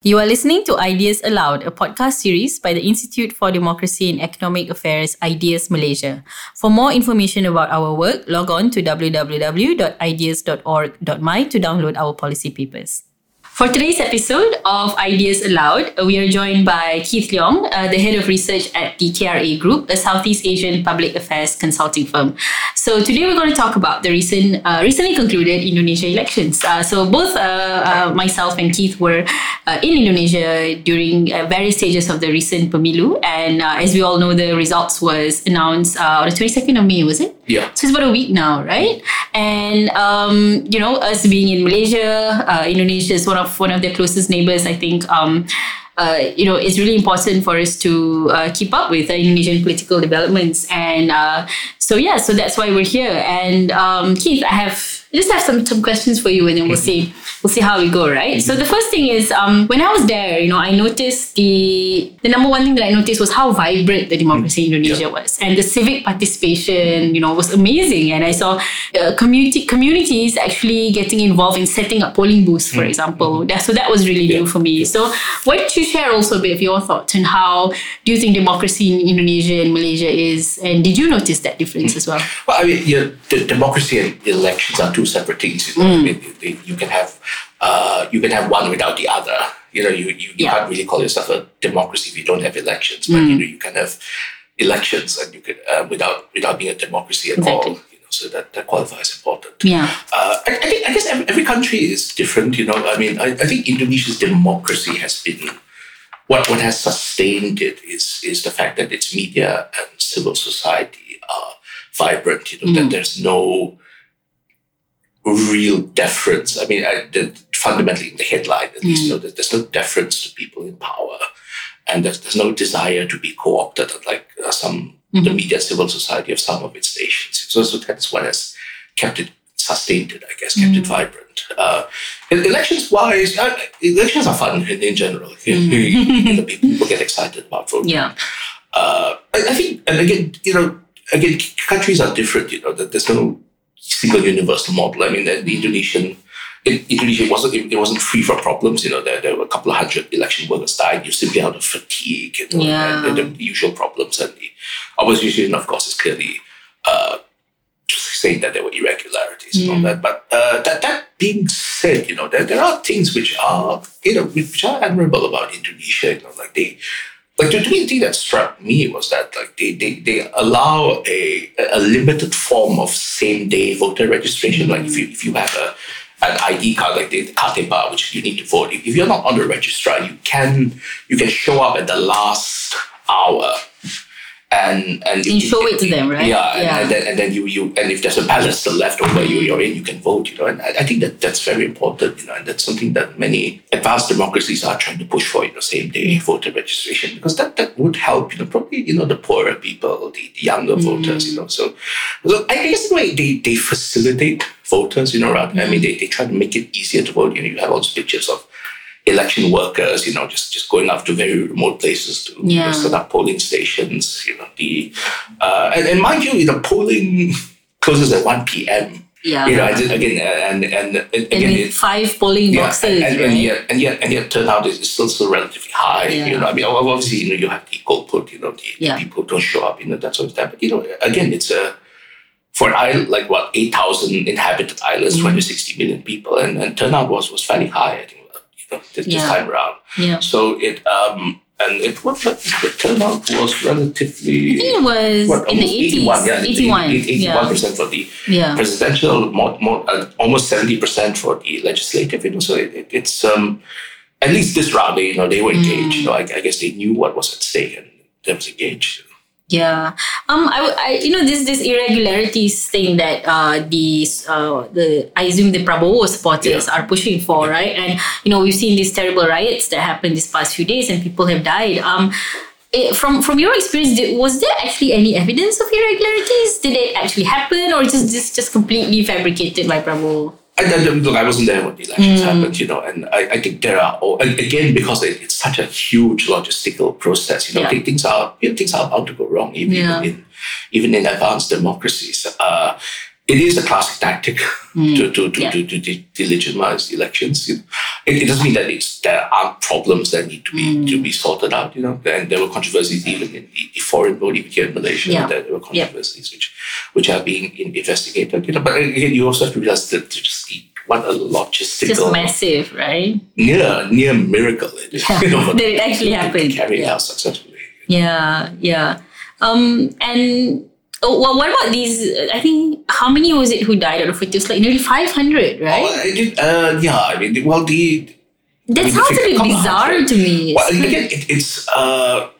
You are listening to Ideas Aloud, a podcast series by the Institute for Democracy and Economic Affairs, Ideas Malaysia. For more information about our work, log on to www.ideas.org.my to download our policy papers. For today's episode of Ideas Aloud, we are joined by Keith Leong, uh, the head of research at the KRA Group, a Southeast Asian public affairs consulting firm. So today we're going to talk about the recent, uh, recently concluded Indonesia elections. Uh, so both uh, uh, myself and Keith were uh, in Indonesia during various stages of the recent pemilu, and as we all know, the results was announced on the 22nd of May, was it? Yeah. So it's about a week now, right? And um, you know, us being in Malaysia, Indonesia is one of one of their closest neighbors. I think. Um, uh, you know, it's really important for us to uh, keep up with the Indonesian political developments. And uh, so, yeah, so that's why we're here. And um, Keith, I have I just have some, some questions for you and then we'll see we'll see how we go, right? Mm-hmm. So the first thing is um, when I was there, you know, I noticed the the number one thing that I noticed was how vibrant the democracy in Indonesia yeah. was. And the civic participation, you know, was amazing. And I saw uh, community communities actually getting involved in setting up polling booths, for mm-hmm. example. That, so that was really yeah. new for me. So why don't you share also a bit of your thoughts and how do you think democracy in Indonesia and Malaysia is? And did you notice that difference as well? Well, I mean, yeah, the democracy and elections are two separate things. You, know? mm. I mean, you can have uh, you can have one without the other. You know, you, you, you yeah. can't really call yourself a democracy if you don't have elections. But mm. you know, you can have elections and you can uh, without without being a democracy at exactly. all. You know, so that, that qualifies important. Yeah. Uh, I, I, think, I guess every, every, country is different. You know, I mean, I, I think Indonesia's democracy has been what what has sustained it is is the fact that its media and civil society are vibrant. You know, mm. that there's no real deference. I mean, I, the, fundamentally in the headline, at least, mm. you know, there's no deference to people in power, and there's, there's no desire to be co-opted like uh, some mm-hmm. the media civil society of some of its nations. So, so that's what has kept it sustained it, I guess, kept mm. it vibrant. Uh, elections wise, uh, elections are fun in, in general. Mm. people get excited about voting. Yeah. Uh, I, I think, and again, you know, again, countries are different. You know, that there's no single universal model. I mean, the, the Indonesian it, Indonesia wasn't it, wasn't free from problems. You know, there, there were a couple of hundred election workers died. You simply out of fatigue, you know, yeah. and, and, the usual problems. And the opposition, of course, is clearly uh, saying that there were irregularities mm. and all that. But uh, that that being said, you know, there, there are things which are you know which are admirable about Indonesia. You know, like they like the main thing that struck me was that like they they, they allow a a limited form of same day voter registration. Like if you if you have a an ID card like the KTP, which you need to vote. If you're not on the registrar, you can you can show up at the last hour and and you, you show it to them, right? Yeah, and, yeah. and, then and then you you and if there's a balance still left over you you're in, you can vote. You know, and I, I, think that that's very important. You know, and that's something that many advanced democracies are trying to push for. You know, same day voter registration because that that would help. You know, probably you know the poorer people, the, the younger mm. voters. You know, so so I guess in a way they they facilitate voters. You know, right? Mm. I mean they, they try to make it easier to vote. You know, you have all pictures of election workers, you know, just, just going out to very remote places to yeah. set up polling stations, you know, the, uh, and, and mind you, you know, polling closes at 1 p.m. Yeah. You know, again, and, and, and again, and five polling yeah, boxes, and, and, right? and, yet, and yet, and yet, turnout is still still relatively high. Yeah. You know, I mean, obviously, you know, you have the golput, you know, the, yeah. the people don't show up, you know, that sort of stuff. But you know, again, it's a for an island like what eight thousand inhabited islands, mm-hmm. 260 million people, and, and turnout was was fairly high. I think this, yeah. time around. Yeah. So it um and it was the turnout was relatively. I think it was what, in the 81, yeah, 81, 81 percent for the yeah. presidential, more, more uh, almost seventy percent for the legislative. You know, so it, it, it's um at least this round, they, you know, they were engaged. Mm. You know, I, I, guess they knew what was at stake and they was engaged. Yeah. Um. I, I. You know this this irregularities thing that uh these uh the I assume the Prabowo supporters yeah. are pushing for right and you know we've seen these terrible riots that happened these past few days and people have died. Um. It, from from your experience, did, was there actually any evidence of irregularities? Did it actually happen, or just just just completely fabricated by Prabowo? I, I, look, I wasn't there when the elections mm. happened, you know, and I, I think there are, again, because it, it's such a huge logistical process, you know, yeah. things are, you know, things are about to go wrong, even, yeah. in, even in advanced democracies. Uh, it is a classic tactic Mm. to, to, to, Yeah. to, to de- delegitimize elections. It, it doesn't mean that it's, there aren't problems that need to be Mm. to be sorted out. You know, and there were controversies even in the, foreign even here in Malaysia. Yeah. There, were Yeah. controversies which which are being investigated. You know, but again, you also have to realize that just the, what a It's just massive, right? near near miracle it is. Yeah. You know, That it actually to happened. Carry Yeah. out successfully. Yeah, yeah. Um, and oh, well, what about these? I think how many was it who died out of it? Was like nearly five hundred, right? Oh, I did, uh, yeah, I mean, well, the that I mean, sounds a bit bizarre to me. Well, again, it, it's uh,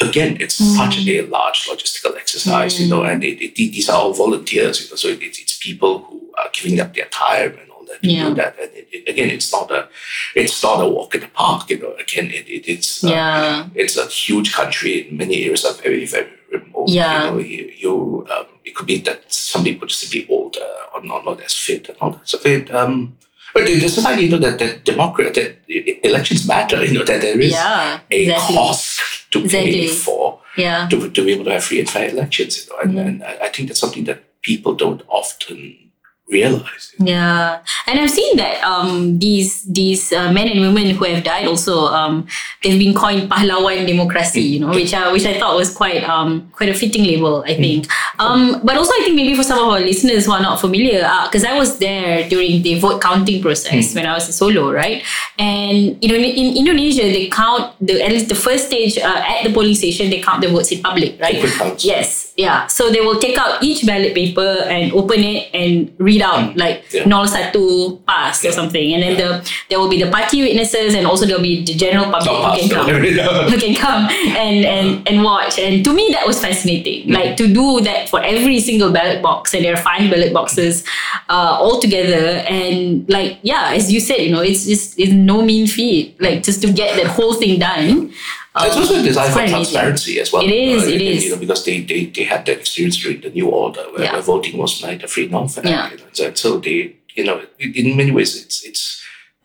again, it's such a large logistical exercise, you know, and it, it, these are all volunteers, you know, so it, it's people who are giving up their time and all that to Yeah. do that. And it, it, again, it's not a, it's not a walk in the park, you know. Again, it, it it's uh, yeah, it's a huge country. In many areas are very very remote. Yeah. you know, you, you um, it could be that some people just be older or not not as fit and all that. So it um. But in the society, you know that that democracy, that e- elections matter. You know that there is yeah, a exactly. cost to Exactly. pay for Yeah, to, to be able to have free and fair elections. You know, and, Mhm. and I think that's something that people don't often realize. yeah. And I've seen that um these these uh, men and women who have died also um they've been coined pahlawan democracy, you know, which I which I thought was quite um quite a fitting label, I think. Um, but also I think maybe for some of our listeners who are not familiar, because I was there during the vote counting process when I was in Solo, right? And you know, in, in Indonesia they count the at least the first stage uh, at the polling station they count the votes in public, right? Yes, yeah. So they will take out each ballot paper and open it and read out like Yeah. nol satu pass or something, and then the there will be the party witnesses and also there will be the general public who can come who can come and and and watch. And to me, that was fascinating. Like to do that for every single ballot box, and there are five ballot boxes uh, all together. And like yeah, as you said, you know, it's just it's no mean feat. Like just to get that whole thing done. It's um, also designed it's for amazing. transparency as well. It is, Uh, it is. You know, because they, they, they had that experience during the New Order where, Yeah. where voting was like a free fair. Yeah. You know, so, so they, you know, in in many ways, it's it's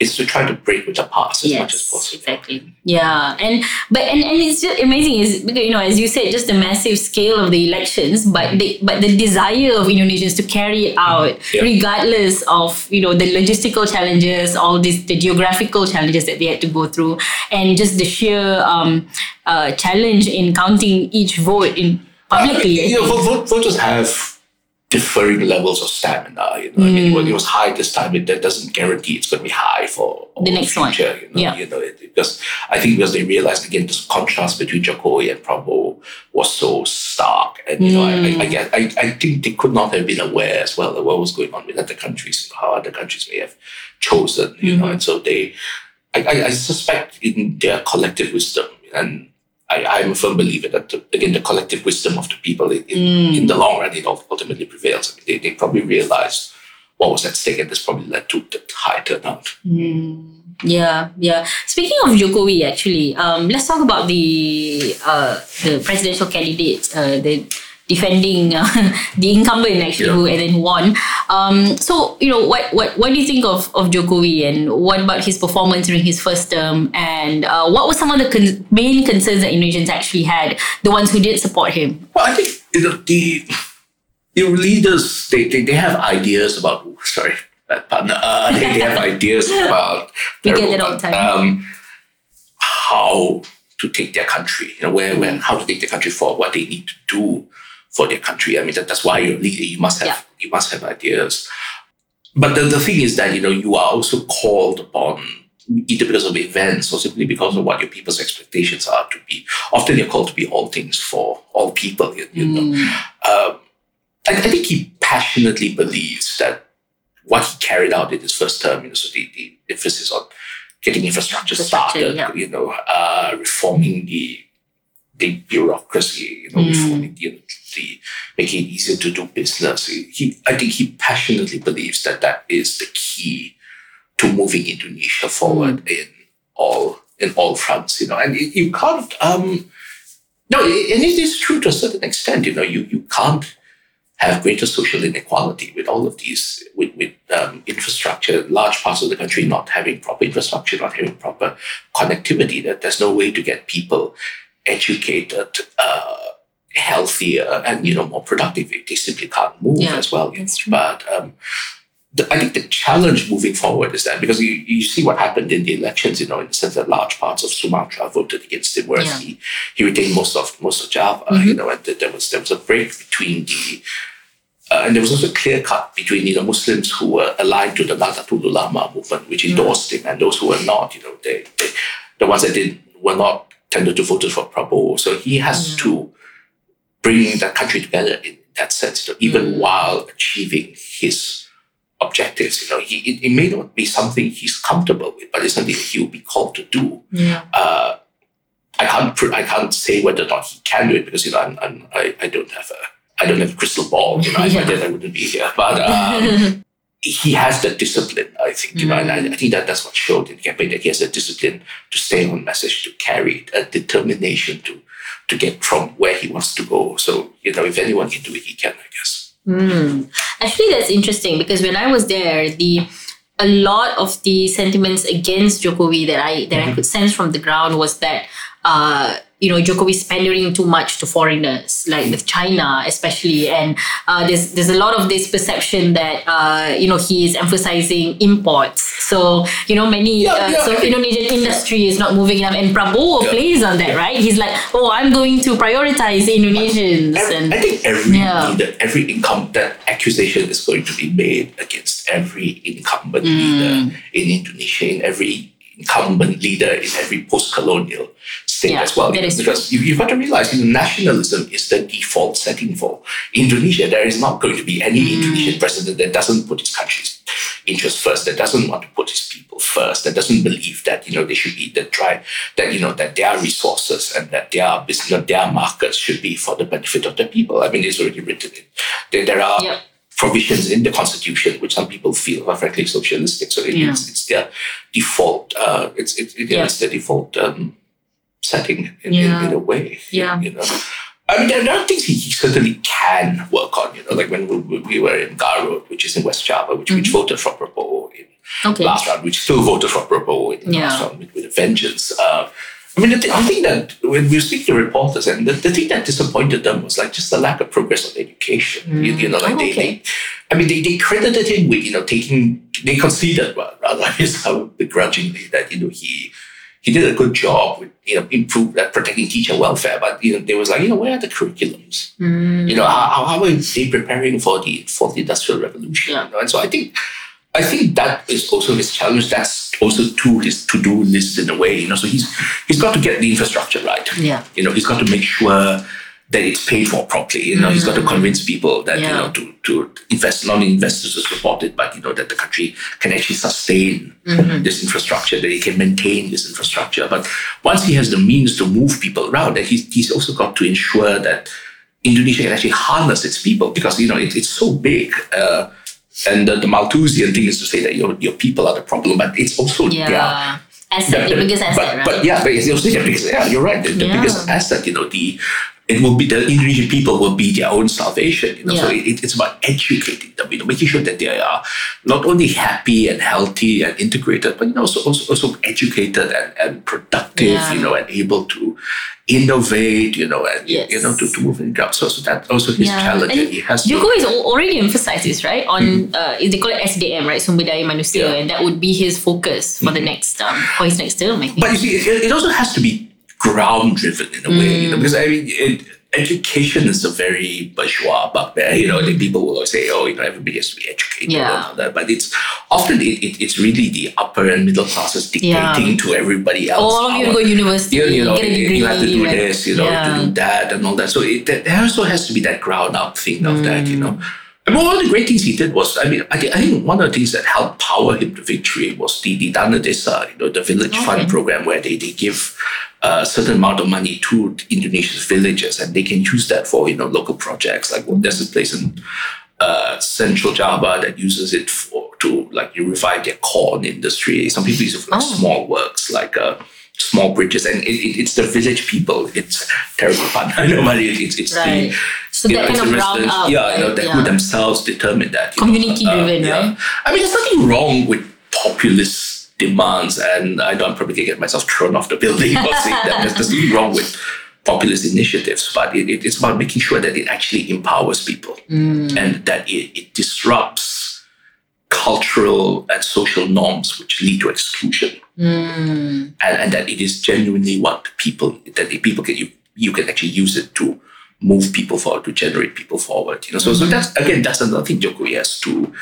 it's to try to break with the past as much as possible. Exactly. Yeah, and but and, and it's just amazing is because you know as you said just the massive scale of the elections, but the but the desire of Indonesians to carry it out Yeah. regardless of you know the logistical challenges, all these the geographical challenges that they had to go through, and just the sheer um, uh, challenge in counting each vote in publicly. Uh, you know, think. vo- vo- voters have differing levels of stamina. You know, I mean, Mm. when it was high this time, it that doesn't guarantee it's going to be high for The next one. future, You know, Yeah. you know, it, because I think because they realized again this contrast between Jokowi and Prabowo was so stark, and you know, I, I, I, Mm. get, I, I think they could not have been aware as well of what was going on with other countries, how other countries may have chosen. You know, Mhm. and so they, I, I, I suspect in their collective wisdom and. I, I'm a firm believer that the, again the collective wisdom of the people in, in, Mm. in the long run it ultimately prevails. I mean, they, they probably realized what was at stake, and this probably led to the high turnout. Mm, yeah, yeah. Speaking of Jokowi, actually, um, let's talk about the uh, the presidential candidate, uh, the defending uh, the incumbent actually Yeah. who and then won. Um, so you know what what what do you think of of Jokowi and what about his performance during his first term and uh, what were some of the con- main concerns that Indonesians actually had, the ones who did support him? Well, I think you know, the the leaders they, they, they have ideas about sorry bad partner uh, they, they have ideas about We get that all the time. um, how to take their country you know where when how to take their country forward what they need to do for their country I mean that, that's why you're a leader you must have Yeah. you must have ideas but the, the thing is that you know you are also called upon either because of events or simply because of what your people's expectations are to be often you're called to be all things for all people you, you know Mm, um, I, I think he passionately believes that what he carried out in his first term, you know, so the, the emphasis on getting infrastructure, Infrastructure, started, yeah. you know, uh, reforming the the bureaucracy, you know, Mm. reforming the, the making it easier to do business. He, I think he passionately believes that that is the key to moving Indonesia forward in all in all fronts, you know, and you, you can't. Um, no, and it is true to a certain extent. You know, you you can't have greater social inequality with all of these, with, with um, infrastructure, large parts of the country not having proper infrastructure, not having proper connectivity. That there's no way to get people educated, uh, healthier and you know more productive. They simply can't move Yeah, as well. But um, the, I think the challenge moving forward is that because you, you see what happened in the elections, you know, in the sense that large parts of Sumatra voted against him, whereas Yeah. he, he retained most of most of Java. Mm-hmm. You know, and th- there was there was a break between the uh, and there was also a clear cut between you know Muslims who were aligned to the Nahdlatul Ulama movement, which endorsed him, and those who were not. You know, they, they the ones that did were not tended to vote for Prabowo. So he has to bring that country together in that sense, you know, even while achieving his objectives. You know, he, it, it may not be something he's comfortable with, but it's something he will be called to do. Yeah. Uh, I can't I can't say whether or not he can do it because you know I'm, I'm, I I don't have a I don't have a crystal ball. You know, Yeah. I then I wouldn't be here. But um, he has the discipline, I think. You know, and I, I think that that's what showed in the campaign that he has the discipline to stay on message, to carry it, a determination to to get from where he wants to go. So you know, if anyone can do it, he can. I guess. Hmm. Actually, that's interesting because when I was there, the a lot of the sentiments against Jokowi that I that I could sense from the ground was that uh, you know Jokowi's pandering too much to foreigners, like with China especially, and uh, there's there's a lot of this perception that uh, you know he is emphasizing imports. So you know many Yeah, uh, yeah, so Indonesian industry is not moving enough, and Prabowo Yeah. plays on that, right? He's like, oh, I'm going to prioritize Indonesians, Every- and I think every leader, every income that accusation is going to be made against every incumbent leader in Indonesia, in every incumbent leader in every post-colonial state Yeah, as well. that is because you, you've got to realize, you know, nationalism is the default setting for Indonesia. There is not going to be any Indonesian president that doesn't put his country's interests first, that doesn't want to put his people first, that doesn't believe that you know they should be the try that you know that their resources and that their business, their markets should be for the benefit of the people. I mean, it's already written in. There, there are Yep. provisions in the constitution which some people feel are frankly socialistic. So it, Yeah. it's, it's their default. Uh, it's it, it, Yeah. it's the default um, setting in, Yeah. in, in a way. Yeah. You know. I mean, there, are things he, certainly can work on. You know, like when we, we were in Garut, which is in West Java, which which voted for Prabowo in okay. last round, which still voted for Prabowo in the Yeah. last round with, with a vengeance. Uh, I mean, the thing, I think that when we speak to reporters, and the, the thing that disappointed them was like just the lack of progress on education. You, you know, like Oh, they, okay. they, I mean, they, they credited him with you know taking, they conceded, well, rather how begrudgingly that you know he he did a good job with you know improve uh, protecting teacher welfare, but you know there was like you know where are the curriculums? Mm. You know how, how are they preparing for the for the industrial revolution? Yeah. You know? And so I think I think that is also his challenge. That's also to his to do list in a way. You know, so he's he's got to get the infrastructure right. Yeah. You know, he's got to make sure that it's paid for properly. You know, he's got to convince people that you know to to invest not only investors to support it, but you know that the country can actually sustain this infrastructure, that it can maintain this infrastructure. But once he has the means to move people around, then he's he's also got to ensure that Indonesia can actually harness its people because you know it, it's so big. Uh, and the, the Malthusian thing is to say that your your people are the problem, but it's also their Yeah. Asset, the biggest asset, but, right? But yeah, but it's also the biggest. Yeah, you're right. The, the Yeah. biggest asset, you know, the it will be the Indonesian people will be their own salvation. You know, so it, it's about educating them, you know, making sure that they are not only happy and healthy and integrated, but you know, also also, also educated and, and productive. Yeah. You know, and able to innovate. You know, and Yes. you know to, to move in jobs. So, so that also his challenge. And he has to. Joko is already emphasized this, right? On uh, they call it SDM, right? Sumber daya manusia, Yeah. and that would be his focus for the next um for his next term, I think. But you see, it, it also has to be ground driven in a way, you know, because I mean, it, education is a very bourgeois bugbear. You know, like people will always say, "Oh, you know, everybody has to be educated," Yeah. and all that. But it's often it, it, it's really the upper and middle classes dictating to everybody else. All of you go university, you, you know, get a degree. you have to do this, you know, yeah. to do that and all that. So it, there also has to be that ground up thing of that, you know. Mm. And one of the great things he did was, I mean, I think, I think one of the things that helped power him to victory was the, the Dana Desa, you know, the village fund program where they, they give a certain amount of money to Indonesia's villages and they can use that for, you know, local projects. Like well, there's a place in uh, central Java that uses it for to like you revive their corn industry. Some people use it for like, Oh. small works like uh, small bridges, and it, it, it's the village people. It's terrible fun. I know, but it, it's it's Right. the So you that know, kind of residents- up, yeah, you know, that Yeah. who themselves determine that. you know. Community driven, right? I mean, there's nothing wrong with populist demands, and I know I'm probably get myself thrown off the building for saying that. There's, nothing wrong with populist initiatives, but it, it, it's about making sure that it actually empowers people mm. and that it, it disrupts cultural and social norms which lead to exclusion. Mm. And, and that it is genuinely what people that the people can you you can actually use it to move people forward, to generate people forward. You know, so so mm. that's again that's another thing Jokowi has to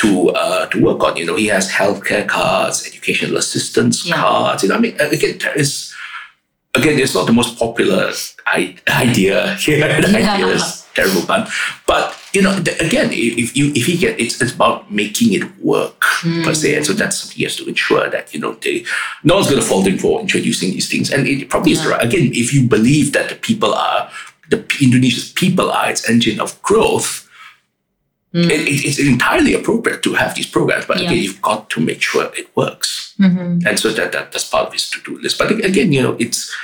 to uh, to work on. You know, he has healthcare cards, educational assistance Yeah. cards. You know, I mean, again, there is again, it's not the most popular idea here. The Yeah. idea is terrible pun, but you know, the, again, if you if he get, it's, it's about making it work per se, and so that's something he has to ensure that you know they no one's going to fault him for introducing these things, and it probably is right. Again, if you believe that the people are the Indonesia's people are its engine of growth. Mm. It, it- it's entirely appropriate to have these programs, but again, you've got to make sure it works. Mm-hmm. And so that, that that's part of his to-do list. But again, you know, it's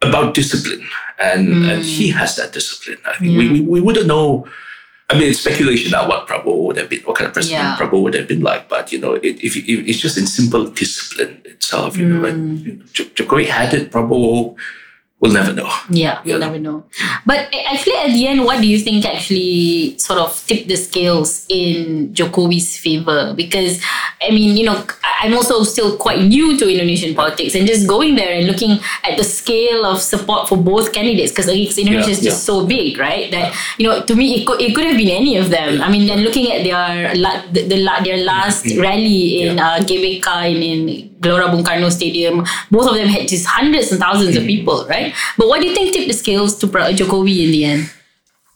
about discipline. And, mm. and he has that discipline. I think we, we, we wouldn't know. I mean, it's speculation now what Prabowo would have been, what kind of president Yeah. Prabowo would have been like. But, you know, it, if, if it's just in simple discipline itself, you know, like, mm. you know, Jokowi had it, Prabowo will never know. Yeah, we'll Yeah. never know. But actually, at the end, what do you think actually sort of tipped the scales in Jokowi's favor? Because, I mean, you know, I'm also still quite new to Indonesian politics and just going there and looking at the scale of support for both candidates, because Indonesia is Yeah, just so big, right? That, you know, to me, it could, it could have been any of them. I mean, and looking at their, la- the, the, la- their last rally in Yeah. uh, GBK in, in Gelora Bung Karno Stadium, both of them had just hundreds and thousands of people, right? But what do you think tipped the scales to Jokowi in the end?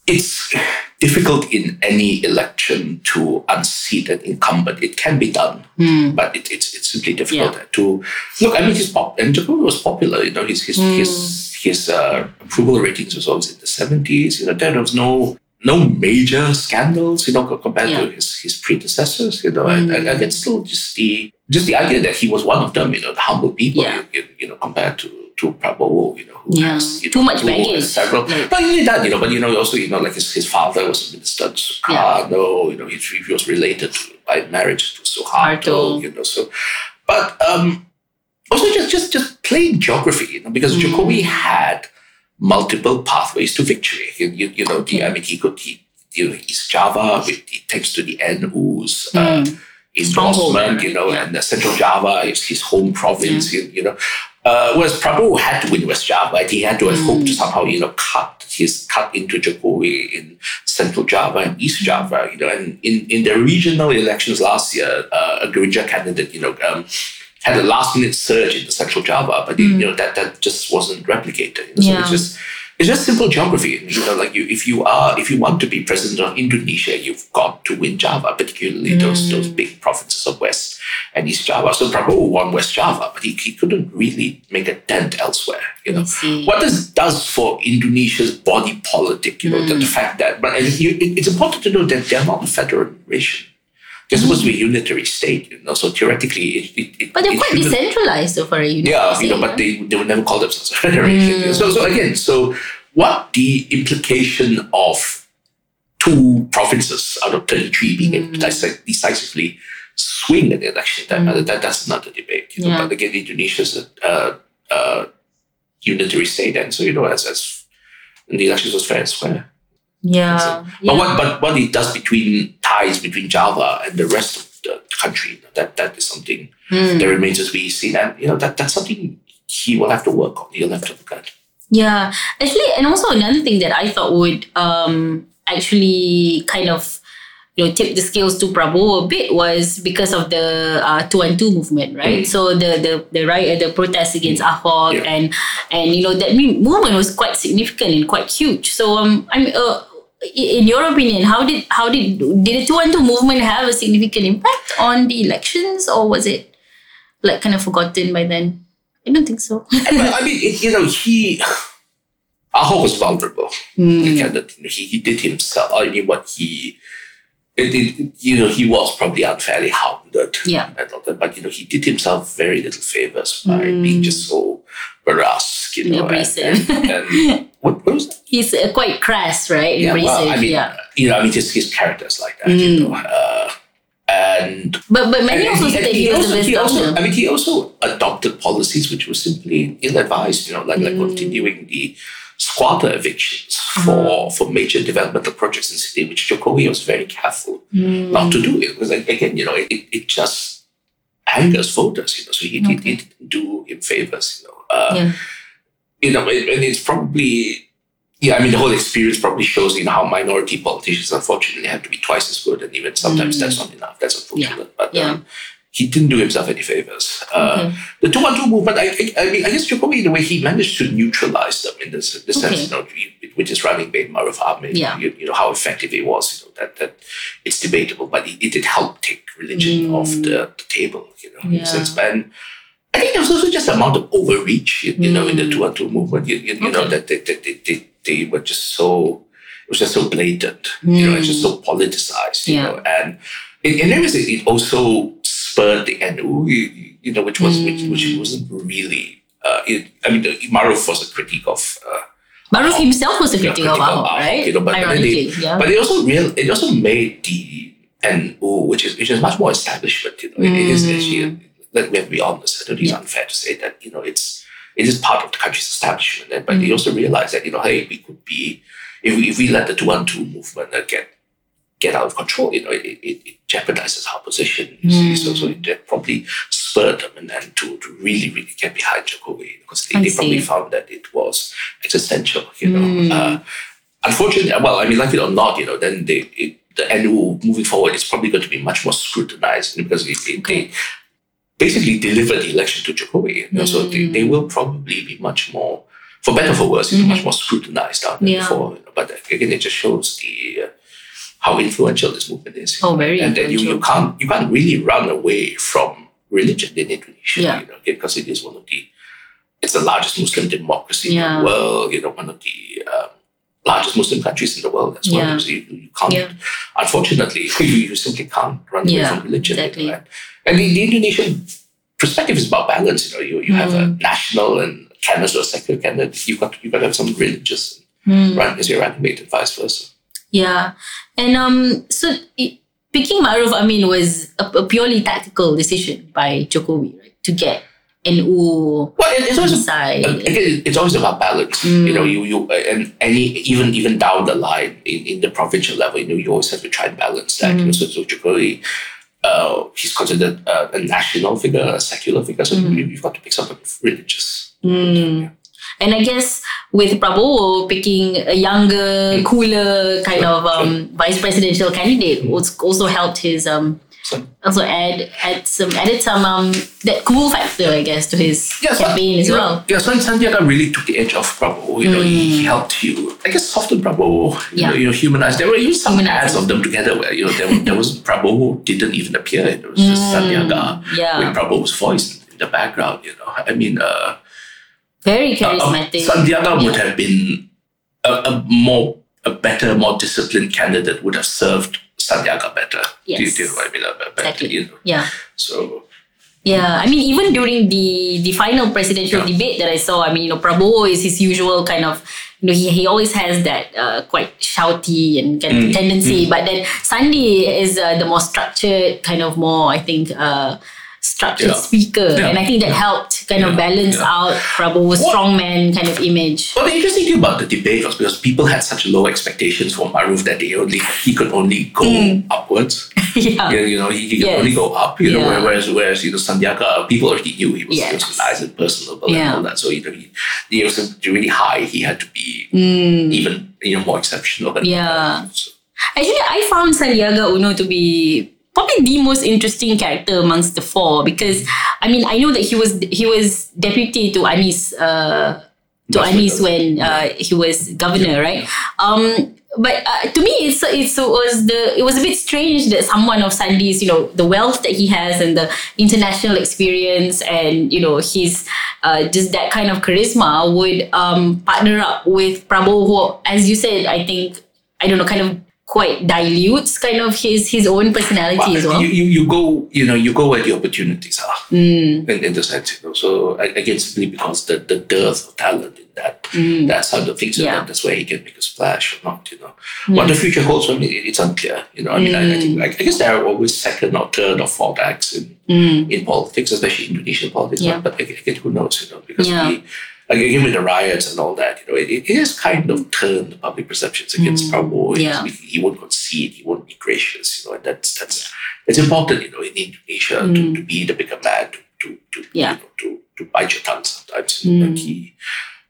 it's difficult in any election to unseat an incumbent. It can be done, hmm. but it, it's it's simply difficult Yeah. to look. I mean, he's pop and Jokowi was popular. You know, his his hmm. his his uh, approval ratings was always in the seventies. You know, there was no no major scandals. You know, compared Yeah. to his his predecessors. You know, and, and, hmm. and it's still just the just the idea that he was one of them. You know, the humble people. Yeah. You, you know, compared to to Prabowo. You know, who Yeah. has you Too much baggage. Several, Like- but he did that, you know. But you know, also, you know, like his, his father was a minister to Sukarno. You know, he, he was related to by marriage to Suharto. You know, so. But um, also just just just plain geography, you know, because Mm. Jokowi had multiple pathways to victory. You, you, you know, the, I mean, he could he you know East Java with the thanks to the NU's. Uh, Mm. Stronghold, endorsement, you know, yeah. and the Central Java is his home province, you, you know. Uh, whereas Prabowo had to win West Java, and he had to have hoped Mm. to somehow, you know, cut his cut into Jokowi in Central Java and East Java, you know. And in, in the regional elections last year, uh, a Gerindra candidate, you know, um, had a last minute surge in the Central Java, but you know that that just wasn't replicated. You know? So Mm. Yeah. it's just it's just simple geography. You know, like you, if you are, if you want to be president of Indonesia, you've got to win Java, particularly those those Mm. big provinces of West and East Java. So Prabowo won West Java, but he, he couldn't really make a dent elsewhere. You know, what this does for Indonesia's body politic, you know, the, the Mm. fact that, but and you, it, it's important to know that they're not a federal nation. They're supposed to be a unitary state, you know. So theoretically, it, it, it But they're it quite decentralized so far. You know, yeah, you know, but they, they would never call themselves a federation. So, so again, so what the implication of two provinces out of 33 being able to decisively swing an election, that, that, that's another debate. You know? Yeah. But again, Indonesia is a uh, uh, unitary state, and so, you know, as, as the election was fair and square. Yeah, But what but what it does between ties between Java and the rest of the country, that that is something Mm. that remains to be seen. And you know that that's something he will have to work on. He'll have to look at. Yeah, actually, and also another thing that I thought would um actually kind of you know tip the scales to Prabowo a bit was because of the uh, two and two movement, right? So the the the riot, the protest against Ahok, Yeah. and and you know that movement was quite significant and quite huge. So um, I'm uh, in your opinion, how did how did did the two and two movement have a significant impact on the elections, or was it like kind of forgotten by then? I don't think so. I mean, it, you know, he Ahok was vulnerable. He, hmm. kind of, you know, he, he did himself. I mean, what he. It, it, you know, he was probably unfairly hounded. Yeah. And all that, but, you know, he did himself very little favors by being just so brusque, you know. Abrasive. And, and, what, what was that? He's uh, quite crass, right? Yeah, Abrasive, well, I mean, yeah. you know, I mean, just his characters like that, you know. Uh, and But but many and also said that he he was also- he also- I mean, he also adopted policies which were simply ill-advised. You know, like like Mm. continuing the squatter evictions for for major developmental projects in the city, which Jokowi was very careful not to do it because again, you know, it, it, it just angers voters. You know, so he, he, he didn't do him favors. You know, uh, Yeah. you know, and, and it's probably. Yeah, I mean, the whole experience probably shows you know how minority politicians unfortunately have to be twice as good, and even sometimes that's not enough. That's unfortunate. But Mm. Yeah. um, he didn't do himself any favors. Uh, Okay. The two one two movement, I, I, I mean, I guess Jokowi, in a way, he managed to neutralize them in this, the sense, Okay. you know, with- with his running mate Maruf Amin. Yeah. You, you know how effective he was. You know that that it's debatable, but it, it did help take religion off the, the table. You know, in Mm. A sense, and I think there was also just amount of overreach. You, you know, in the two one two movement. You, you, you know Mm. That they, they, they, they, they were just so. It was just so blatant. You know, it's just so politicized. You Mm. Yeah. know, and in, in areas it, it also spurred the NU, you, you know, which was which, which wasn't really. Uh, it, I mean, the, Maruf was a critique of. Uh, Maruf himself was a critic of critique Ahok, right? You know, but, Ironically, they, yeah. but it also real. It also made the NU, which is which is much more establishment. You know, it, it is Mm. actually. Let me be honest. I don't think it's unfair to say that. You know, it's it is part of the country's establishment, and- but Mm. they also realize that you know, hey, we could be if we if we let the two one two movement uh, get get out of control, you know, it, it, it jeopardizes our position. You see, so so Mm. it probably spurred them and then to, to really really get behind Jokowi because they, they probably found that it was existential. You know, Mm. uh, unfortunately, well, I mean, like it or not, you know, then they it, the NU moving forward is probably going to be much more scrutinized because it, it, they basically delivered the election to Jokowi. You know, So they, Mm. they will probably be much more, for better or for worse, it's much more scrutinized out than Mm-hmm. Yeah. before. you know. But again, it just shows the uh, how influential this movement is. Oh, very and then you, you can't you can't really run away from religion in Indonesia, Yeah. you know, because it is one of the it's the largest Muslim democracy in the world. You know, one of the um, largest Muslim countries in the world as well. Yeah. So you, you can't, Yeah. unfortunately, you, you simply can't run away Yeah, from religion. you know, exactly. and, the, the Indonesian perspective is about balance. You know, you, you have a Mm. national and or secular candidate. You've got you've got to have some religious Hmm. run as your running and vice versa. Yeah, and um, so it, picking Maruf Amin was a, a purely tactical decision by Jokowi, right? To get NU Well, it- it's always inside. Uh, again, it's always about balance. Mm. You know, you you uh, and any even even down the line in, in the provincial level, you know, you always have to try and balance that. You know, so, so Jokowi, uh, he's considered uh, a national figure, a secular figure. So you, you've got to pick something religious. Mm. And I guess with Prabowo picking a younger, cooler kind of um, vice presidential candidate also helped his um also add add some added some um that cool factor I guess to his yeah, so, campaign as yeah, well. Yeah, so Sandiaga really took the edge off Prabowo. You know, he, he helped you, I guess, soften Prabowo. You Mm. Yeah. know, you know, humanize. There were even some ads of them together where you know there, there was Prabowo didn't even appear. It was just Sandiaga Mm. yeah. with Prabowo's voice in the background. You know, I mean. Uh, Very Uh, charismatic. Sandiaga would have been a, a more, a better, more disciplined candidate would have served Sandiaga better. Do, you, Yes. do you know what I mean? Better, Exactly. you know. Yeah. So Yeah, I mean, even during the the final presidential Yeah. debate that I saw, I mean, you know, Prabowo is his usual kind of, you know, he, he always has that uh, quite shouty and kind of Mm, tendency. But then Sandy is uh, the more structured, kind of more, I think, uh, structured Yeah. speaker, Yeah. and I think that helped kind of balance out Prabowo's What- strongman kind of image. Well, the interesting thing about the debate was because people had such low expectations for Maruf that they only he could only go upwards. yeah. You, know, he, he could Mm. Yes. only go up. You know, whereas whereas you know Sandiaga, people already knew he was, he was Yes. nice and personable and all that. So you know, he, he was really high. He had to be even you know more exceptional. Than Mm. Yeah. Actually, I found Sandiaga Uno to be probably the most interesting character amongst the four because I mean I know that he was he was deputy to Anies uh, to That's Anies when uh, he was governor, right? Um, but uh, to me, it's it's it was the it was a bit strange that someone of Sandy's you know the wealth that he has and the international experience and you know his uh, just that kind of charisma would um, partner up with Prabowo, who, as you said, I think I don't know, kind of quite dilutes kind of his his own personality as well. You, you, you go, you know, you go where the opportunities are Mm. in, in the sense, you know. So again, simply because the, the dearth of talent in that, that's how the things are Mm. Yeah. done. That's where he can make a splash or not, you know. What the future holds for me, it's unclear. You know, I mean, I, I think, like I guess there are always second or third or fourth acts in, in politics, especially Indonesian politics. Mm. Yeah. But, but again, who knows, you know, because Yeah. we, like, again, with the riots and all that, you know, it, it has kind of turned the public perceptions against Prabowo. Mm. Yeah. He, he won't concede, he won't be gracious, you know, and that's, that's, it's important, you know, in Indonesia to, to be the bigger man, to, to, to, Mm. Yeah. Mm. you know, to, to bite your tongue sometimes. Know, and he,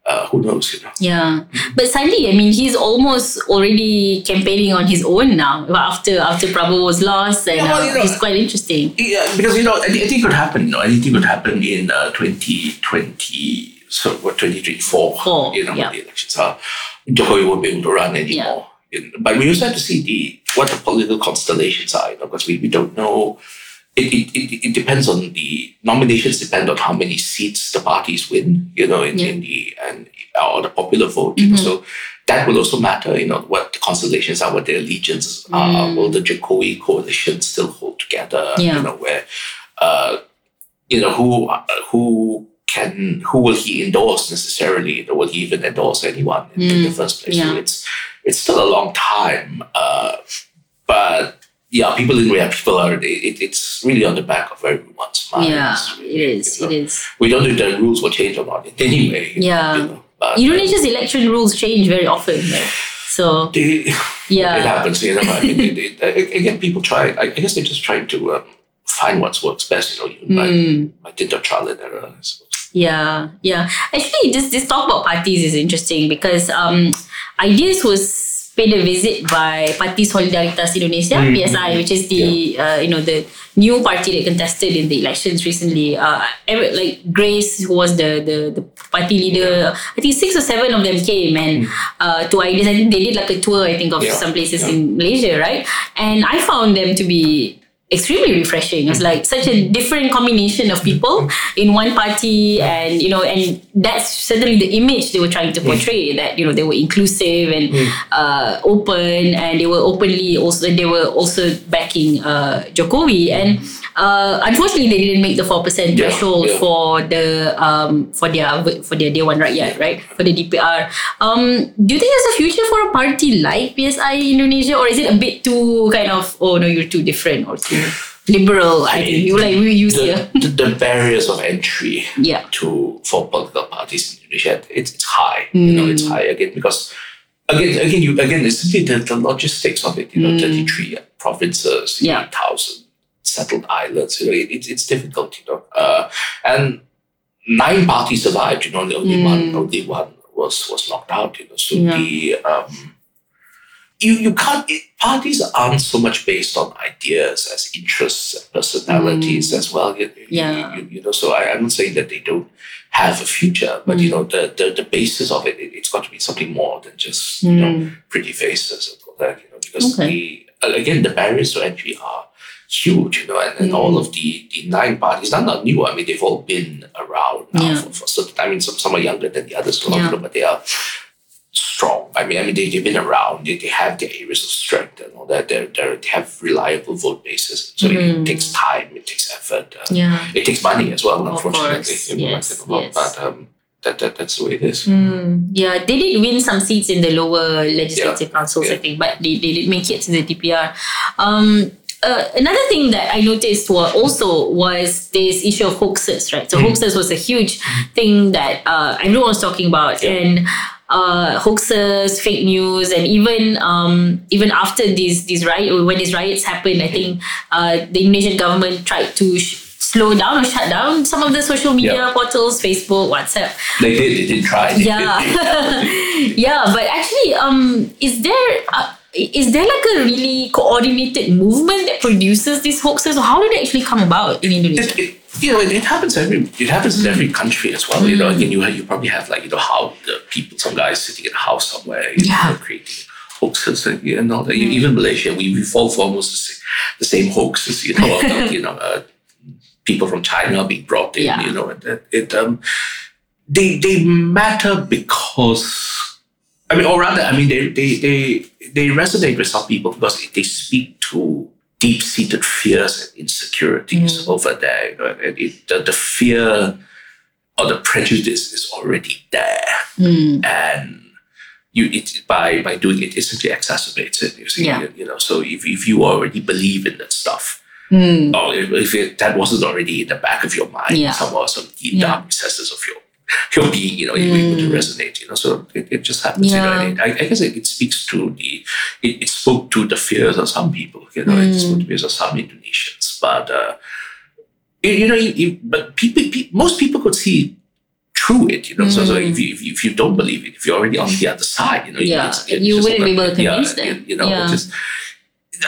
uh, who knows, you know. Yeah, but sadly, I mean, he's almost already campaigning on his own now. After after Prabowo was lost, and Yeah, well, uh, you know, it's quite interesting. Yeah, because you know anything could happen. You know, anything could happen in uh, twenty twenty. So what twenty twenty four? Four, You know yeah. when the elections are. Jokowi won't be able to run anymore. In- but we also have to see the what the political constellations are. You know, because we, we don't know. It, it, it, it depends on the nominations depend on how many seats the parties win. You know, in, Yeah. in the and or the popular vote. Know, so that will also matter. You know what the constellations are, what their allegiances are. Will the Jokowi coalition still hold together? Yeah. You know where, uh, you know who uh, who can who will he endorse necessarily? You know, will he even endorse anyone in, in the first place? So it's it's still a long time, uh, but yeah, people in where people are. It, it, it's really on the back of everyone's mind. yeah, really, it is. you It know. is. We don't know if the rules will change or not. Anyway, Yeah. You know, but, Indonesia's election rules change very often, right? So they, Yeah. it happens. You know, I mean, it, it, again, people try. I guess they're just trying to um, find what works best. You know, even by, Mm. by dint of trial and error. I suppose. Yeah, yeah. Actually, this this talk about parties is interesting because um, Ideas was paid a visit by Parti Solidaritas Indonesia (PSI), which is the uh, you know the new party that contested in the elections recently. Uh, like Grace, who was the the the party leader, I think six or seven of them came and uh, to Ideas. I think they did like a tour. I think of Yeah, some places yeah. in Malaysia, right? And I found them to be extremely refreshing. It's like such a mm-hmm. different combination of people mm-hmm. in one party, and you know, and that's certainly the image they were trying to mm. portray. That you know they were inclusive and mm. uh, open, and they were openly also they were also backing uh, Jokowi. And mm-hmm. Uh, unfortunately, they didn't make the four percent threshold yeah. for the um, for their for their day one right yet, right? For the DPR. Um, do you think there's a future for a party like PSI Indonesia, or is it a bit too kind of oh no, you're too different or too liberal? I think you like we use the, the, the barriers of entry Yeah. to for political parties in Indonesia it's, it's high you know Mm. it's high again because again again you again it's simply the, the logistics of it you know 33 provinces Mm. Yeah. 8000 settled islands you know it, it's it's difficult you know uh, and nine parties survived you know the only one only one was was knocked out you know so Mm. Yeah. the um you you can't it, parties aren't so much based on ideas as interests and personalities as well you, Mm. Yeah. you, you know so I, i'm not saying that they don't have a future but Mm. you know the, the the basis of it, it it's got to be something more than just you know Mm. pretty faces and all that you know because Okay. the again the barriers to entry are huge you know and, and all Mm. of the the nine parties they're not new i mean they've all been around now Yeah. for, for certain time. i mean some, some are younger than the others Yeah. but they are strong. I mean, I mean, they, they've been around. They, they have their areas of strength and all that. They're, they're, they have reliable vote bases. So Mhm. it takes time. It takes effort. Uh, Yeah. It takes money as well. Of unfortunately, course. Yes, like, yes. But um, that, that that's the way it is. Mm, yeah, they did win some seats in the lower legislative councils, I think, but they, they did make it to the DPR. Um, uh, another thing that I noticed were also was this issue of hoaxes, right? So hoaxes was a huge thing that uh, everyone was talking about, Yeah. and uh, hoaxes, fake news, and even um, even after these these riot when these riots happened, I think uh, the Indonesian government tried to. Sh- slow down or shut down some of the social media Yeah. portals facebook whatsapp They did. They did try. They yeah did. yeah but actually um is there uh, is there like a really coordinated movement that produces these hoaxes or how did it actually come about in indonesia it, it, you know, it, it happens every it happens in every country as well. You know, again, you you probably have like you know how the people, some guys sitting in a house somewhere, you Yeah. know, creating hoaxes and, and all that. Even Malaysia, we, we fall for almost the same, the same hoaxes. You know, about, you know, uh, people from China being brought in. Yeah. You know, and it, it um, they they matter because I mean, or rather, I mean, they they they they resonate with some people because they speak to deep-seated fears and insecurities over there. You know, and it, the, the fear or the prejudice is already there, and you it by by doing it, it simply exacerbates it. You see, Yeah. you, you know. So if if you already believe in that stuff, Mm. or if, if it, that wasn't already in the back of your mind, Yeah. somewhere, some deep Yeah. dark recesses of your your being, you know, it would Mm. resonate, you know. So it, it just happens, you know. I, I guess it, it speaks to the it, it spoke to the fears of some people, you know, it spoke to Mm. the fears of some Indonesians, but uh, you, know, you, you, but people, pe- most people could see through it, you know. So, so Mm. if you, if you if you don't believe it, if you're already on the other side, you know, Yeah, it's- it's you wouldn't be able to yeah, convince them. You, know, Yeah. just.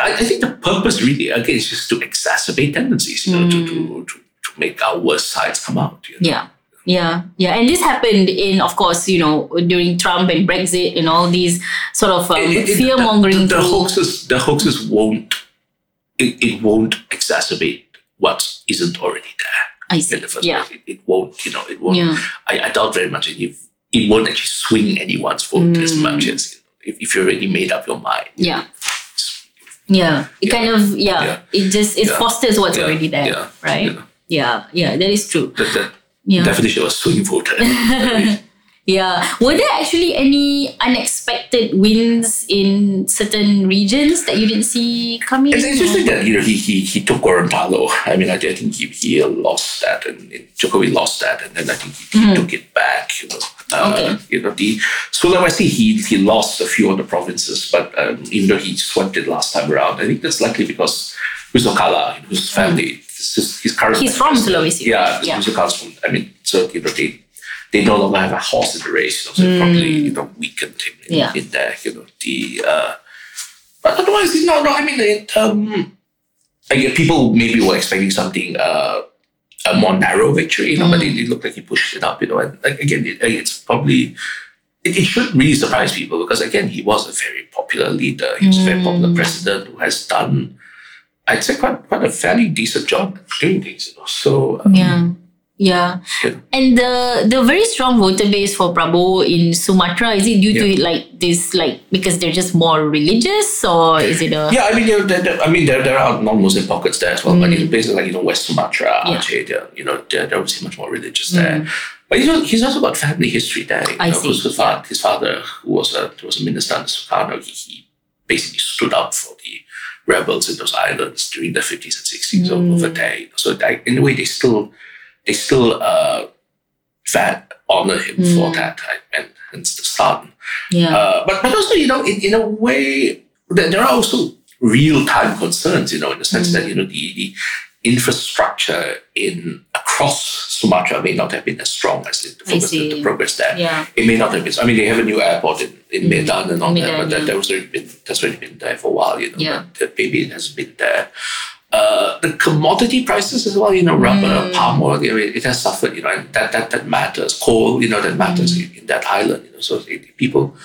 I, I think the purpose really again is just to exacerbate tendencies, you know, to, to, Mm. to to make our worst sides come out. You know? Yeah. Yeah, yeah, and this happened in, of course, you know, during Trump and Brexit and all these sort of um, It- it- fear mongering. The, the hoaxes, the hoaxes won't. It, it won't exacerbate what isn't already there I in see. the first Yeah, place. It, won't, you know, it won't. yeah, I, I doubt very much it, it won't actually swing anyone's vote as Mm. much as you know, if, if you already made up your mind. yeah, yeah. It Yeah. kind of yeah. Yeah. It just it Yeah. fosters what's already there, Yeah. right? Yeah. Yeah, that is true. The, the Yeah. definition of swing voter. Yeah. Were there actually any unexpected wins in certain regions that you didn't see coming? It's interesting that you know he he he took Gorontalo. I mean, I, I think he, he lost that, and, Jokowi lost that, and then I think he, he took it back. You know, uh, Okay. you know the Sulawesi he he lost a few of the provinces, but um, even though he swept it last time around, I think that's likely because Jusuf Kalla, whose family, his, his current He's from Sulawesi, Yeah? Yeah. Jusuf Kalla's from. I mean, so you know they. They no longer have a horse in the race, you know, so it probably you know weakened him in, Hmm. Yeah. in there. You know the uh, but otherwise, no, no. I mean, it, um, again, people maybe were expecting something, uh, a more narrow victory, you know, but it, it looked like he pushed it up, you know. And like, again, it, it's probably it, it should really surprise people because again, he was a very popular leader. He was a very popular president who has done, I'd say, quite quite a fairly decent job doing things, you know. So um, Yeah. Yeah. Yeah. And the the very strong voter base for Prabowo in Sumatra, is it due to like this like because they're just more religious or is it a Yeah, I mean, there, there, I mean, there, there are non-Muslim pockets there as well, but in places like you know West Sumatra, Yeah. Aceh, you know, they're, they're obviously much more religious there. But he's, al- he's also got family history there. You I know, see, His, father, his father, who was a was a minister under Sukarno, he, he basically stood up for the rebels in those islands during the fifties and sixties over there. you know. So that, in a way, they still they still uh, va- honor him for that, and hence the son. yeah. Uh, but, but also, you know, in, in a way, there, there are also real time concerns, you know, in the sense that, you know, the, the infrastructure in across Sumatra may not have been as strong as it, the, the progress there. Yeah. It may not have been. I mean, they have a new airport in, in Medan and all that, but that, yeah. that was already been, that's already been there for a while, you know. Yeah. But maybe it has been there. Uh, the commodity prices as well, you know, rubber, Mm. palm oil, you know, it, it has suffered, you know, and that, that, that matters. Coal, you know, that matters Mm. in, in that island, you know, so it, people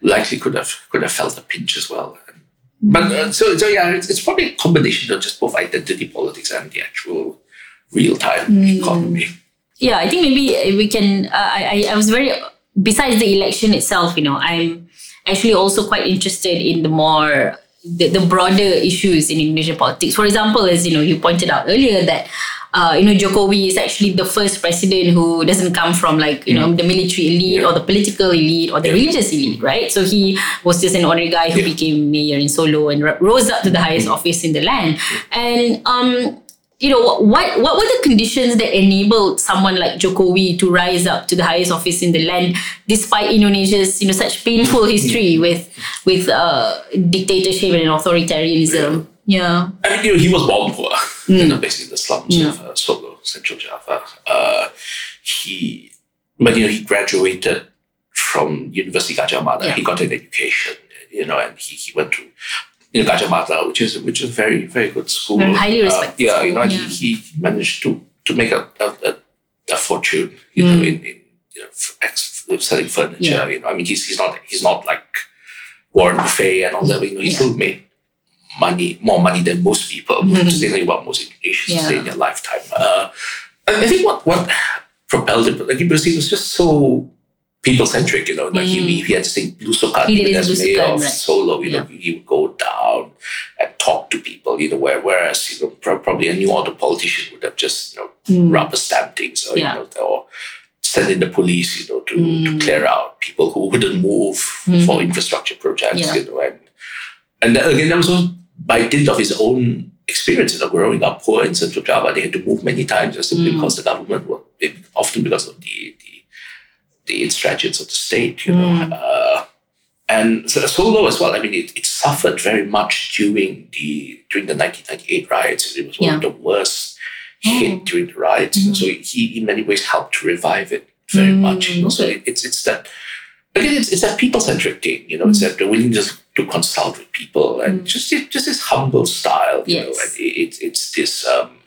likely could have could have felt the pinch as well. But uh, so, so yeah, it's, it's probably a combination of just both identity politics and the actual real time Mm. economy. yeah, I think maybe we can. Uh, I I- was very besides the election itself. You know, I'm actually also quite interested in the more the, the broader issues in Indonesian politics. For example, as you know, you pointed out earlier that. Uh, you know, Jokowi is actually the first president who doesn't come from like you know the military elite or the political elite or the religious elite, right? So he was just an ordinary guy who Yeah. became mayor in Solo and ro- rose up to the highest office in the land. And um, you know what what were the conditions that enabled someone like Jokowi to rise up to the highest office in the land despite Indonesia's you know such painful history with with uh, dictatorship and authoritarianism yeah I mean, you know, he was born poor, you Mm. know, basically in the slums of uh, Solo, Central Java. Uh, he, but you know, he graduated from University Gajah Mada. Yeah. He got an education, you know, and he, he went to you know, Gajah Mada, which is which is a very very good school. Very highly Uh, respected yeah, school, you know, yeah. he, he managed to to make a a, a, fortune, you know, Mm. in, in you know, selling furniture. Yeah. You know, I mean, he's he's not he's not like Warren Buffett and all that. You know, he Yeah. still made money, more money than most people, Mhm. about most Indonesians Yeah. in their lifetime. Uh, I think what what propelled him, like he was just so people centric, you know, like he, he had to sing Blusukan He did as mayor of right. Solo, you know, he would go down and talk to people, you know, where, whereas, you know, pro- probably a New Order politician would have just, you know, rubber stamped things or, Yeah. you know, or send in the police, you know, to, Mm. to clear out people who wouldn't move for infrastructure projects, Yeah. you know, and, and again, that was all by dint of his own experiences of growing up poor in Central Java, they had to move many times just simply because the government, were, often because of the, the the insurgents of the state, you know. Uh, and so Solo as well. I mean, it, it suffered very much during the during the 1998 riots. It was one of the worst oh. hit during the riots. So mm-hmm. he, in many ways, helped to revive it very mm, much. You know? So it, it's it's that. Again, it's, it's that people-centric thing, you know. It's mm. that the willingness to consult with people and mm. just just this humble style, you know. And it, it's it's this um,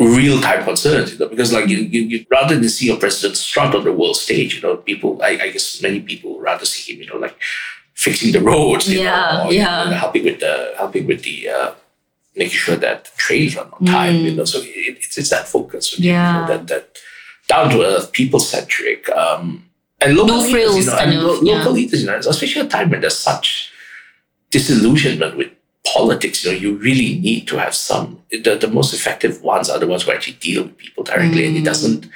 real time concerns, you know, because like you, you, you rather than see your president strut on the world stage, you know, people, I, I guess many people rather see him, you know, like fixing the roads, you Yeah, know, or, you yeah. know, helping with the helping with the uh, making sure that the trains run on time, you know. So it, it's it's that focus, you Mm. Yeah. know, that that down to earth, people centric, um, and local No leaders, frills you know, and lo- yeah. local leaders, you know, especially at a time when there's such disillusionment with politics, you know, you really need to have some. The, the most effective ones are the ones who actually deal with people directly, and it doesn't.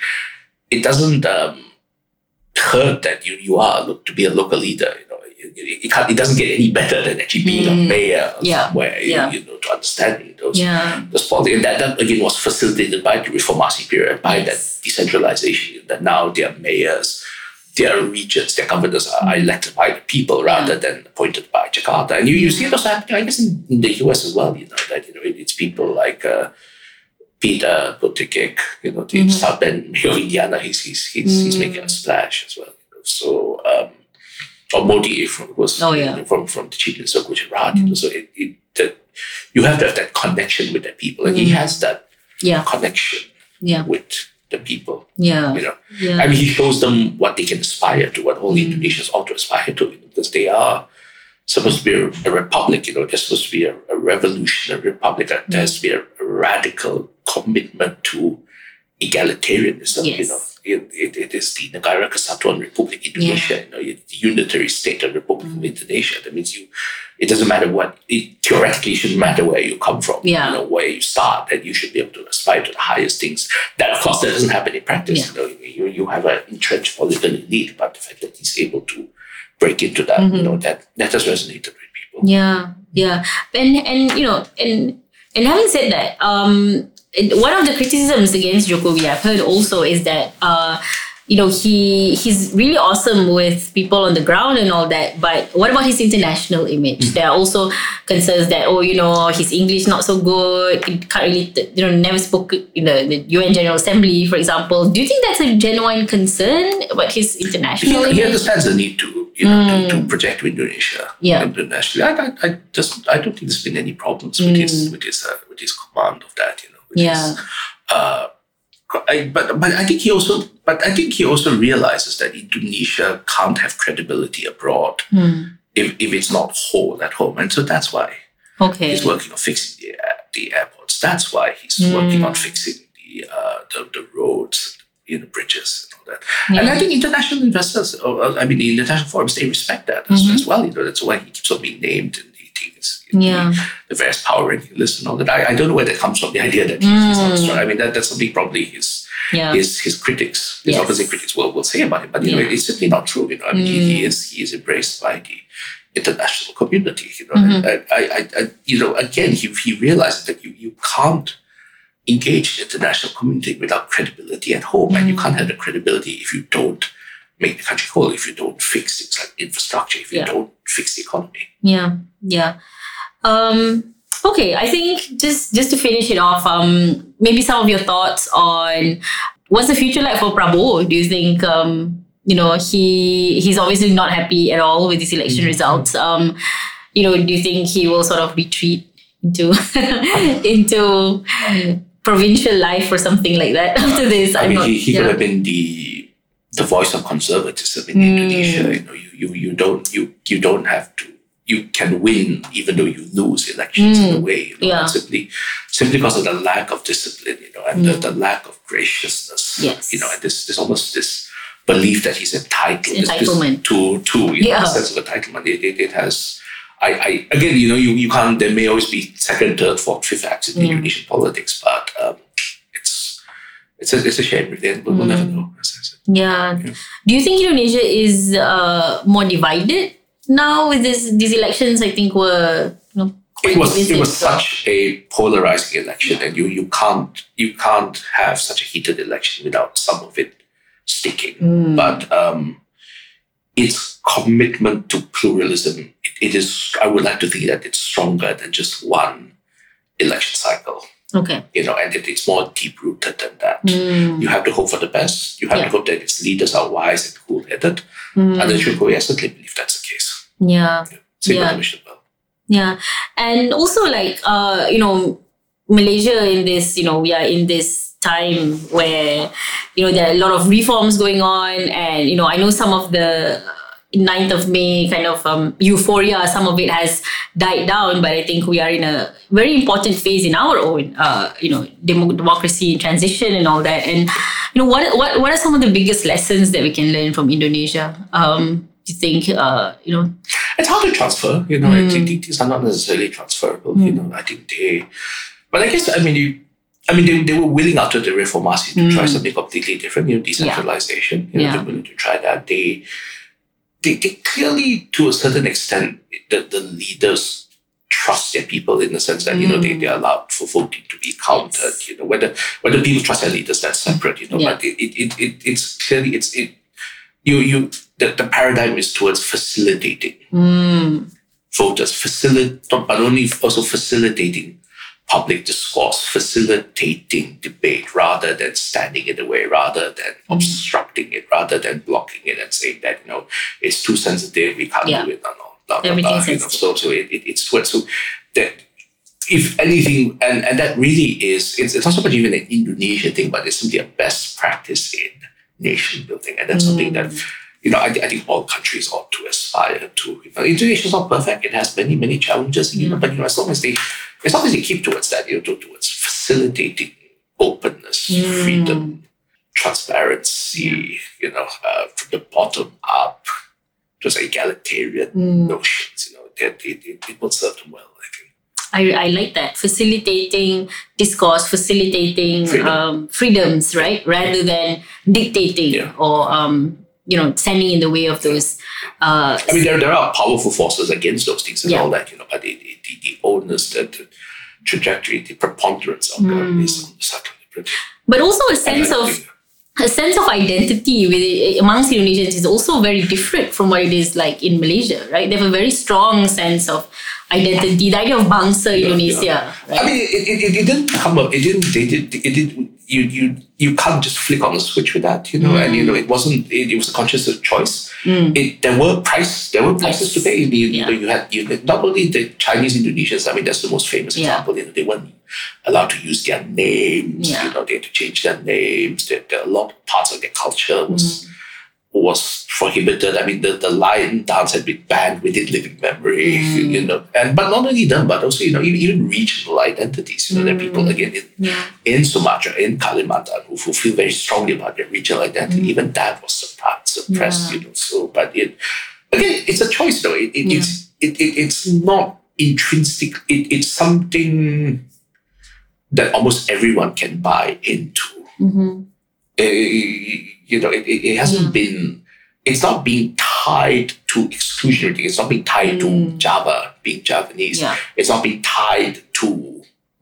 It doesn't um, hurt that you you are look to be a local leader. You know, it, it, it, can't, it doesn't get any better than actually being a mayor Yeah. somewhere. you- Yeah. You, know, to understand those Yeah. those politics, and that, that again was facilitated by the Reformasi period, by Yes. that decentralization. That now their mayors, their regions, their governors are Mm. elected by the people rather than appointed by Jakarta. And you, you see those happening, I guess, in, in the US as well. You know that you know it, it's people like. Uh, Peter Buttigieg, you know, the Mm-hmm. South Bend Indiana, he's he's he's, he's Mm. making a splash as well. You know? So, um, or Modi from was Oh, yeah. from from the chief minister of Gujarat. You know, so it, it that you have to have that connection with the people, and he has that Yeah. connection Yeah. with the people. Yeah. You know, Yeah. I mean, he shows them what they can aspire to, what all Indonesians ought to aspire to, because they are supposed to be a, a republic. You know, they're supposed to be a, a revolutionary republic. There has to be a, a radical commitment to egalitarianism. You know, it, it, it is the Negara Kesatuan Republik Indonesia. You know, the unitary state of Republic Mm. of Indonesia. That means you. It doesn't matter what. It theoretically shouldn't matter where you come from. Yeah. You know where you start. That you should be able to aspire to the highest things. That of course that doesn't happen in practice. Yeah. You know, you, you have an entrenched political elite, but the fact that he's able to break into that, you know, that that has resonated with people. Yeah, yeah, and and you know, and and having said that, um, one of the criticisms against Jokowi I've heard also is that uh, you know, he he's really awesome with people on the ground and all that. But what about his international image? There are also concerns that oh, you know, his English not so good. He can't really, you know, never spoke in the, the UN General Assembly, for example. Do you think that's a genuine concern about his international He, he understands the need to, you know, to, to project to Indonesia Mm. Yeah. internationally. I, I, I just I don't think there's been any problems with his with his uh, with his command of that. You know, Mm. Yeah. his, uh, I, but but I think he also but I think he also realizes that Indonesia can't have credibility abroad Hmm. if, if it's not whole at home, and so that's why Okay. he's working on fixing the, the airports. That's why he's working on fixing the, uh, the the roads, you know, bridges and all that. And I think international investors, I mean, the international forums, they respect that as, as well. You know, that's why he keeps on being named in things. Yeah. The, vast power lists and all that. I, I don't know where that comes from. The idea that he's, he's not strong. I mean, that, that's something probably his Yeah. his his critics, his Yes. opposite critics will, will say about him. But you know, Yeah. Mm. it's simply not true. You know, I mean, he, he is he is embraced by the international community. You know, Mm-hmm. I, I, I, you know, again, he he realizes that you you can't engage the international community without credibility at home, and you Mm. can't have the credibility if you don't make the country whole, if you don't fix things like infrastructure, if you Yeah. don't fix the economy. Yeah, yeah. Um, okay, I think just just to finish it off, um, maybe some of your thoughts on what's the future like for Prabowo? Do you think um, you know he he's obviously not happy at all with these election results? Um, you know, do you think he will sort of retreat into into provincial life or something like that after this? I I'm mean, not- he, he yeah. could have been the the voice of conservatism in Mm. Indonesia. You know, you, you you don't you you don't have to. You can win even though you lose elections in a way. You know, Mm. Yeah. simply simply because of the lack of discipline, you know, and the, the lack of graciousness. Mm. Yes. You know, and this this almost this belief that he's entitled Entitlement. to to you know, Yeah. a sense of entitlement. It, it, it has. I, I again, you know, you, you can't. There may always be second, third, fourth, fifth acts in. Indonesian politics, but um, it's a, it's a shame. Really. We'll, we'll never Mm. know. I said. Yeah. Yeah. Do you think Indonesia is uh, more divided now with this these elections? I think were you know It was it was so- such a polarizing election, and you you can't you can't have such a heated election without some of it sticking. Mm. But um, its commitment to pluralism, it, it is. I would like to think that it's stronger than just one election cycle. Okay. You know, and it, it's more deep rooted than that. Mm. You have to hope for the best. You have Yeah. to hope that its leaders are wise and cool headed. Mm. Shuko, I certainly believe that's the case. Yeah. Same Yeah. with the Yeah, and also like uh, you know, Malaysia in this you know we are in this time where you know there are a lot of reforms going on, and you know I know some of the 9th of May kind of um, euphoria, some of it has died down, but I think we are in a very important phase in our own uh, you know demo- democracy transition and all that, and you know what what what are some of the biggest lessons that we can learn from Indonesia? Um, do you think uh, you know? it's hard to transfer. You know, Mm. I think things are not necessarily transferable. You know, I think they, but I guess I mean you. I mean, they, they were willing after the Reformasi to try Mm. something completely different, you know, decentralization. Yeah. You know, Yeah. they're willing to try that. They, they, they clearly, to a certain extent, the, the leaders trust their people in the sense that, you know, they, Mm. they allowed for voting to be counted. Yes. You know, whether whether people trust their leaders, that's separate, you know, Yeah. but it, it, it, it, it's clearly, it's, it, you, you, the, the paradigm is towards facilitating Mm, voters, facilitate, but only also facilitating public discourse, facilitating debate rather than standing in the way, rather than Mm. obstructing it, rather than blocking it and saying that, you know, it's too sensitive, we can't Yeah. do it, no, no, blah, blah, blah, you know. So, so it, it, it's towards, so that if anything, and, and that really is, it's, it's not so much even an Indonesia thing, but it's simply a best practice in nation building. And that's something that, you know, I, I think all countries ought to aspire to. You know, Indonesia is not perfect. It has many, many challenges, you know, but, you know, as long as they, as long as they keep towards that, you know, towards facilitating openness, Mm. freedom, transparency, you know, uh, from the bottom up, just egalitarian Mm. notions, you know, that it, it, it will serve them well, I think. I, I like that facilitating discourse, facilitating Freedom. um, freedoms, right, rather than dictating Yeah. or um, you know standing in the way of those. Uh, I mean, there, there are powerful forces against those things and Yeah. all that, you know, but it, the, the onus, the, the trajectory, the preponderance of Mm. is certainly pretty. but also a sense of a sense of identity with amongst Indonesians is also very different from what it is like in Malaysia, right? They have a very strong sense of identity, idea of bangsa Yeah, Indonesia, I right? mean, it, it, it, didn't come up. It didn't. They did. It did. You you you can't just flick on the switch with that, you know. And you know, it wasn't. It, it was a conscious choice. Mm. It there were price. There were prices to pay. You, you Yeah. know, you had you not only the Chinese Indonesians. I mean, that's the most famous Yeah. example. You know, they weren't allowed to use their names. Yeah. You know, they had to change their names. There, a lot of parts of their culture was was prohibited. I mean, the, the lion dance had been banned within living memory, Mm. you know. And but not only them, but also you know even, even regional identities. You know, there are people Mm. again in, Yeah. in Sumatra, in Kalimantan, who, who feel very strongly about their regional identity. Mm. Even that was suppressed, suppressed Yeah. you know. So, but it again, it's a choice, though. It, it, It's it, it, it's not intrinsic. It, it's something that almost everyone can buy into Mhm. uh, you know, it, it, hasn't Yeah. been, it's not being tied to exclusionary. It's not being tied to Mm. Java, being Javanese. Yeah. It's not being tied to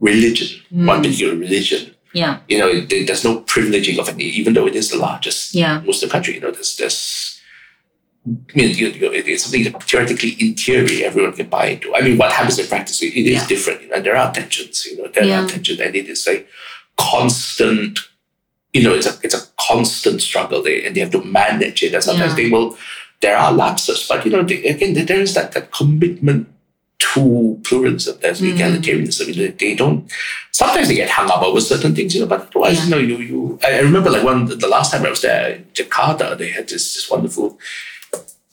religion, one Mm. particular religion. Yeah. You know, it, there's no privileging of any, even though it is the largest Yeah. Muslim country. You know, there's, there's I mean, you, know, it- it's something that theoretically, in theory, everyone can buy into. I mean, what happens in practice, it, is Yeah. different. You know, and there are tensions. You know, there Yeah. are tensions, and it is like constant. You know, it's a it's a constant struggle, they, and they have to manage it. And sometimes Yeah. they will. There are lapses, but you know, they, again, there is that that commitment to pluralism. There's Mm. egalitarianism. You know, They don't. Sometimes they get hung up over certain things, you know. But otherwise, Yeah. you know, you you. I I remember like one the last time I was there in Jakarta, they had this this wonderful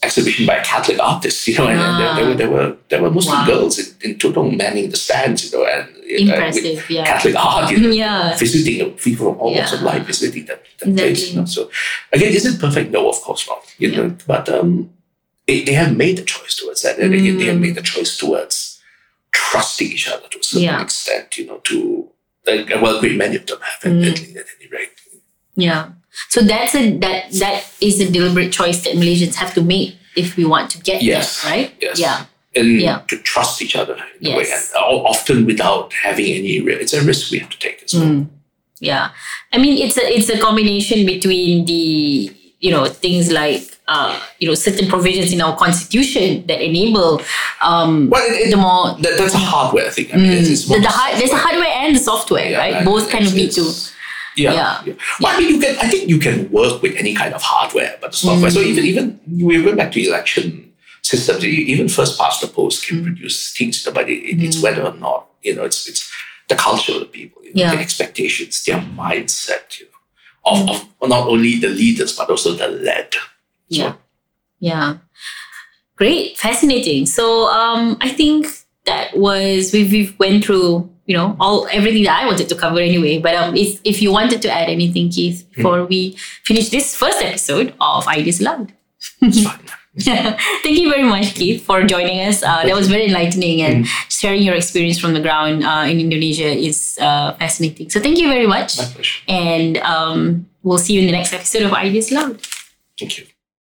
exhibition by a Catholic artist, you know, and, and there, there were there were there were Muslim Wow. girls in, in tudung manning the stands, you know, and uh, Impressive, yeah. Catholic art, you know, Yeah. visiting people from all walks of life, visiting that, that place. You know? So again, is it perfect? No, of course not. You know, but um, they, they have made the choice towards that, and again, they have Mm. made the choice towards trusting each other to a certain Yeah. extent. You know, to like, well, great many of them have, Mm. at, at any rate. Yeah. So that's a that that is a deliberate choice that Malaysians have to make if we want to get Yes. there, right? Yes. Yeah. and Yeah. to trust each other in a way, Yes. often without having any. Re- it's a risk we have to take as well. Mm. Yeah. I mean it's a it's a combination between the you know things like uh you know certain provisions in our constitution that enable um Well, it, it, the more that, that's a hardware thing. I mean, it's, it's the, more the hard, there's a hardware and the software, Yeah, right? Both kind of need to Yeah, Yeah. yeah. Well, I mean, you can. I think you can work with any kind of hardware, but the software. So Mm. even even we went back to election systems. Even first past the post can Mm. produce things, but it, it, it's whether or not you know it's it's the culture of the people, you know, Yeah. their expectations, their mindset, you know, of, of not only the leaders but also the led. So, Yeah. Yeah. Great. Fascinating. So um I think that was we we've went through, you know, all everything that I wanted to cover anyway. But um if if you wanted to add anything, Keith, before we finish this first episode of Ideas Loud. Thank you very much, Keith, for joining us. Uh, that was very enlightening and sharing your experience from the ground uh, in Indonesia is uh, fascinating. So thank you very much. My pleasure. And um, we'll see you in the next episode of Ideas Loud. Thank you.